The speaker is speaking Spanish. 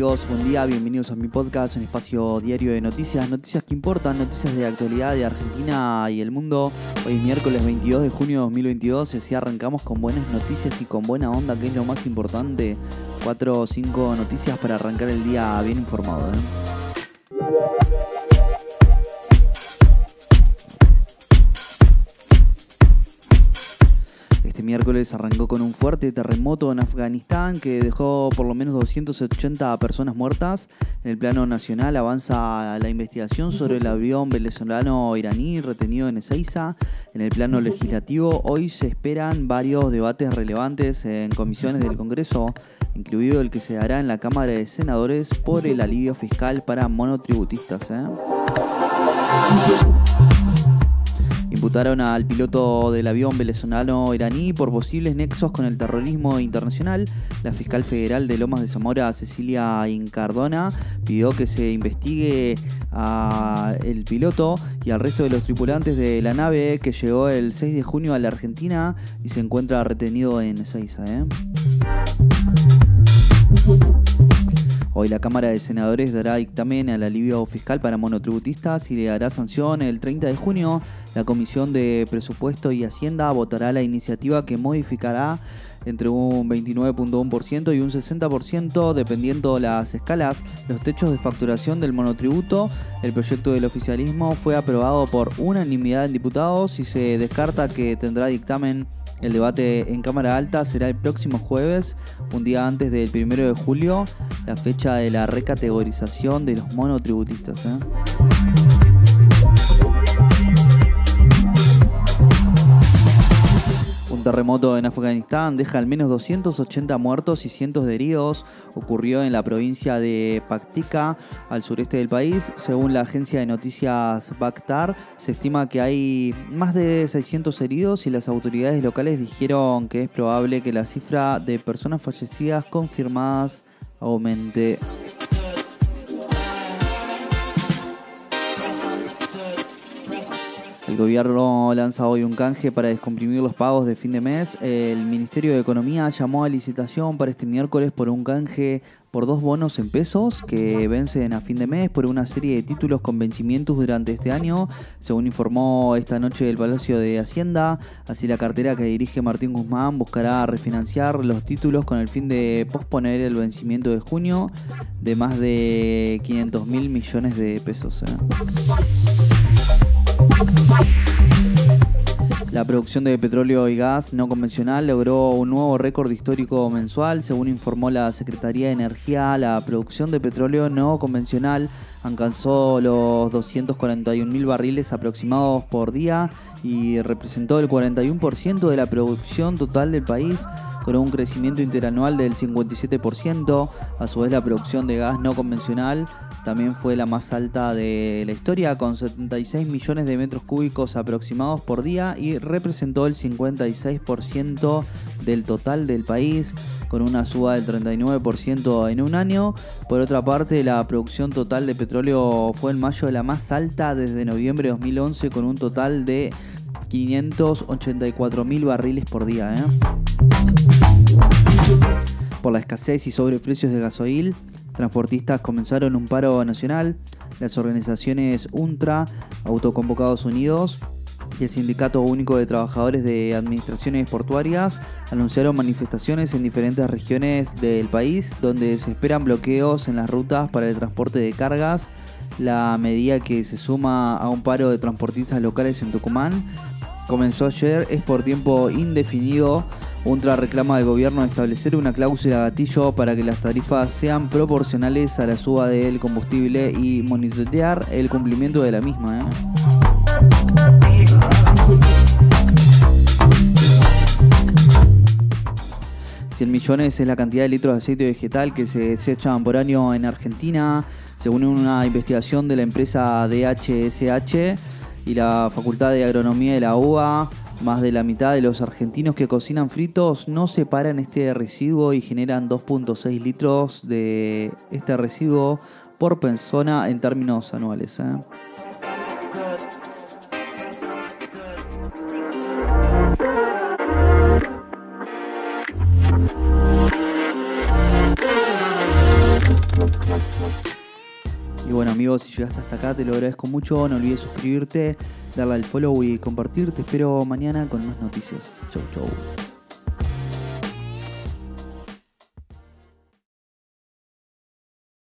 todos, buen día, bienvenidos a mi podcast, un espacio diario de noticias, noticias que importan, noticias de actualidad de Argentina y el mundo. Hoy es miércoles 22 de junio de 2022 y así arrancamos con buenas noticias y con buena onda, que es lo más importante. Cuatro o cinco noticias para arrancar el día bien informado. ¿eh? Miércoles arrancó con un fuerte terremoto en Afganistán que dejó por lo menos 280 personas muertas. En el plano nacional avanza la investigación sobre el avión venezolano-iraní retenido en Ezeiza. En el plano legislativo hoy se esperan varios debates relevantes en comisiones del Congreso, incluido el que se dará en la Cámara de Senadores por el alivio fiscal para monotributistas. ¿eh? Imputaron al piloto del avión venezolano iraní por posibles nexos con el terrorismo internacional. La fiscal federal de Lomas de Zamora, Cecilia Incardona, pidió que se investigue al piloto y al resto de los tripulantes de la nave que llegó el 6 de junio a la Argentina y se encuentra retenido en Ezeiza. ¿eh? Hoy la Cámara de Senadores dará dictamen al alivio fiscal para monotributistas y le dará sanción el 30 de junio. La Comisión de Presupuesto y Hacienda votará la iniciativa que modificará entre un 29.1% y un 60% dependiendo las escalas los techos de facturación del monotributo. El proyecto del oficialismo fue aprobado por unanimidad en diputados y se descarta que tendrá dictamen el debate en Cámara Alta será el próximo jueves, un día antes del primero de julio, la fecha de la recategorización de los monotributistas. ¿eh? Terremoto en Afganistán deja al menos 280 muertos y cientos de heridos. Ocurrió en la provincia de Paktika, al sureste del país. Según la agencia de noticias Bakhtar, se estima que hay más de 600 heridos y las autoridades locales dijeron que es probable que la cifra de personas fallecidas confirmadas aumente. El gobierno lanza hoy un canje para descomprimir los pagos de fin de mes. El Ministerio de Economía llamó a licitación para este miércoles por un canje por dos bonos en pesos que vencen a fin de mes por una serie de títulos con vencimientos durante este año, según informó esta noche el Palacio de Hacienda. Así la cartera que dirige Martín Guzmán buscará refinanciar los títulos con el fin de posponer el vencimiento de junio de más de 500 mil millones de pesos. ¿eh? La producción de petróleo y gas no convencional logró un nuevo récord histórico mensual. Según informó la Secretaría de Energía, la producción de petróleo no convencional alcanzó los 241 mil barriles aproximados por día y representó el 41% de la producción total del país con un crecimiento interanual del 57%. A su vez, la producción de gas no convencional también fue la más alta de la historia, con 76 millones de metros cúbicos aproximados por día y representó el 56% del total del país, con una suba del 39% en un año. Por otra parte, la producción total de petróleo fue en mayo la más alta desde noviembre de 2011, con un total de 584 mil barriles por día. ¿eh? Por la escasez y sobreprecios de gasoil, transportistas comenzaron un paro nacional. Las organizaciones UNTRA, Autoconvocados Unidos y el Sindicato Único de Trabajadores de Administraciones Portuarias anunciaron manifestaciones en diferentes regiones del país donde se esperan bloqueos en las rutas para el transporte de cargas. La medida que se suma a un paro de transportistas locales en Tucumán comenzó ayer, es por tiempo indefinido. UNTRA reclama al gobierno establecer una cláusula gatillo para que las tarifas sean proporcionales a la suba del combustible y monitorear el cumplimiento de la misma. ¿eh? 100 millones es la cantidad de litros de aceite vegetal que se desechan por año en Argentina, según una investigación de la empresa DHSH y la Facultad de Agronomía de la UBA. Más de la mitad de los argentinos que cocinan fritos no separan este residuo y generan 2.6 litros de este residuo por persona en términos anuales. ¿eh? Y bueno amigos, si llegaste hasta acá te lo agradezco mucho, no olvides suscribirte, darle al follow y compartir. Te espero mañana con más noticias. Chau chau.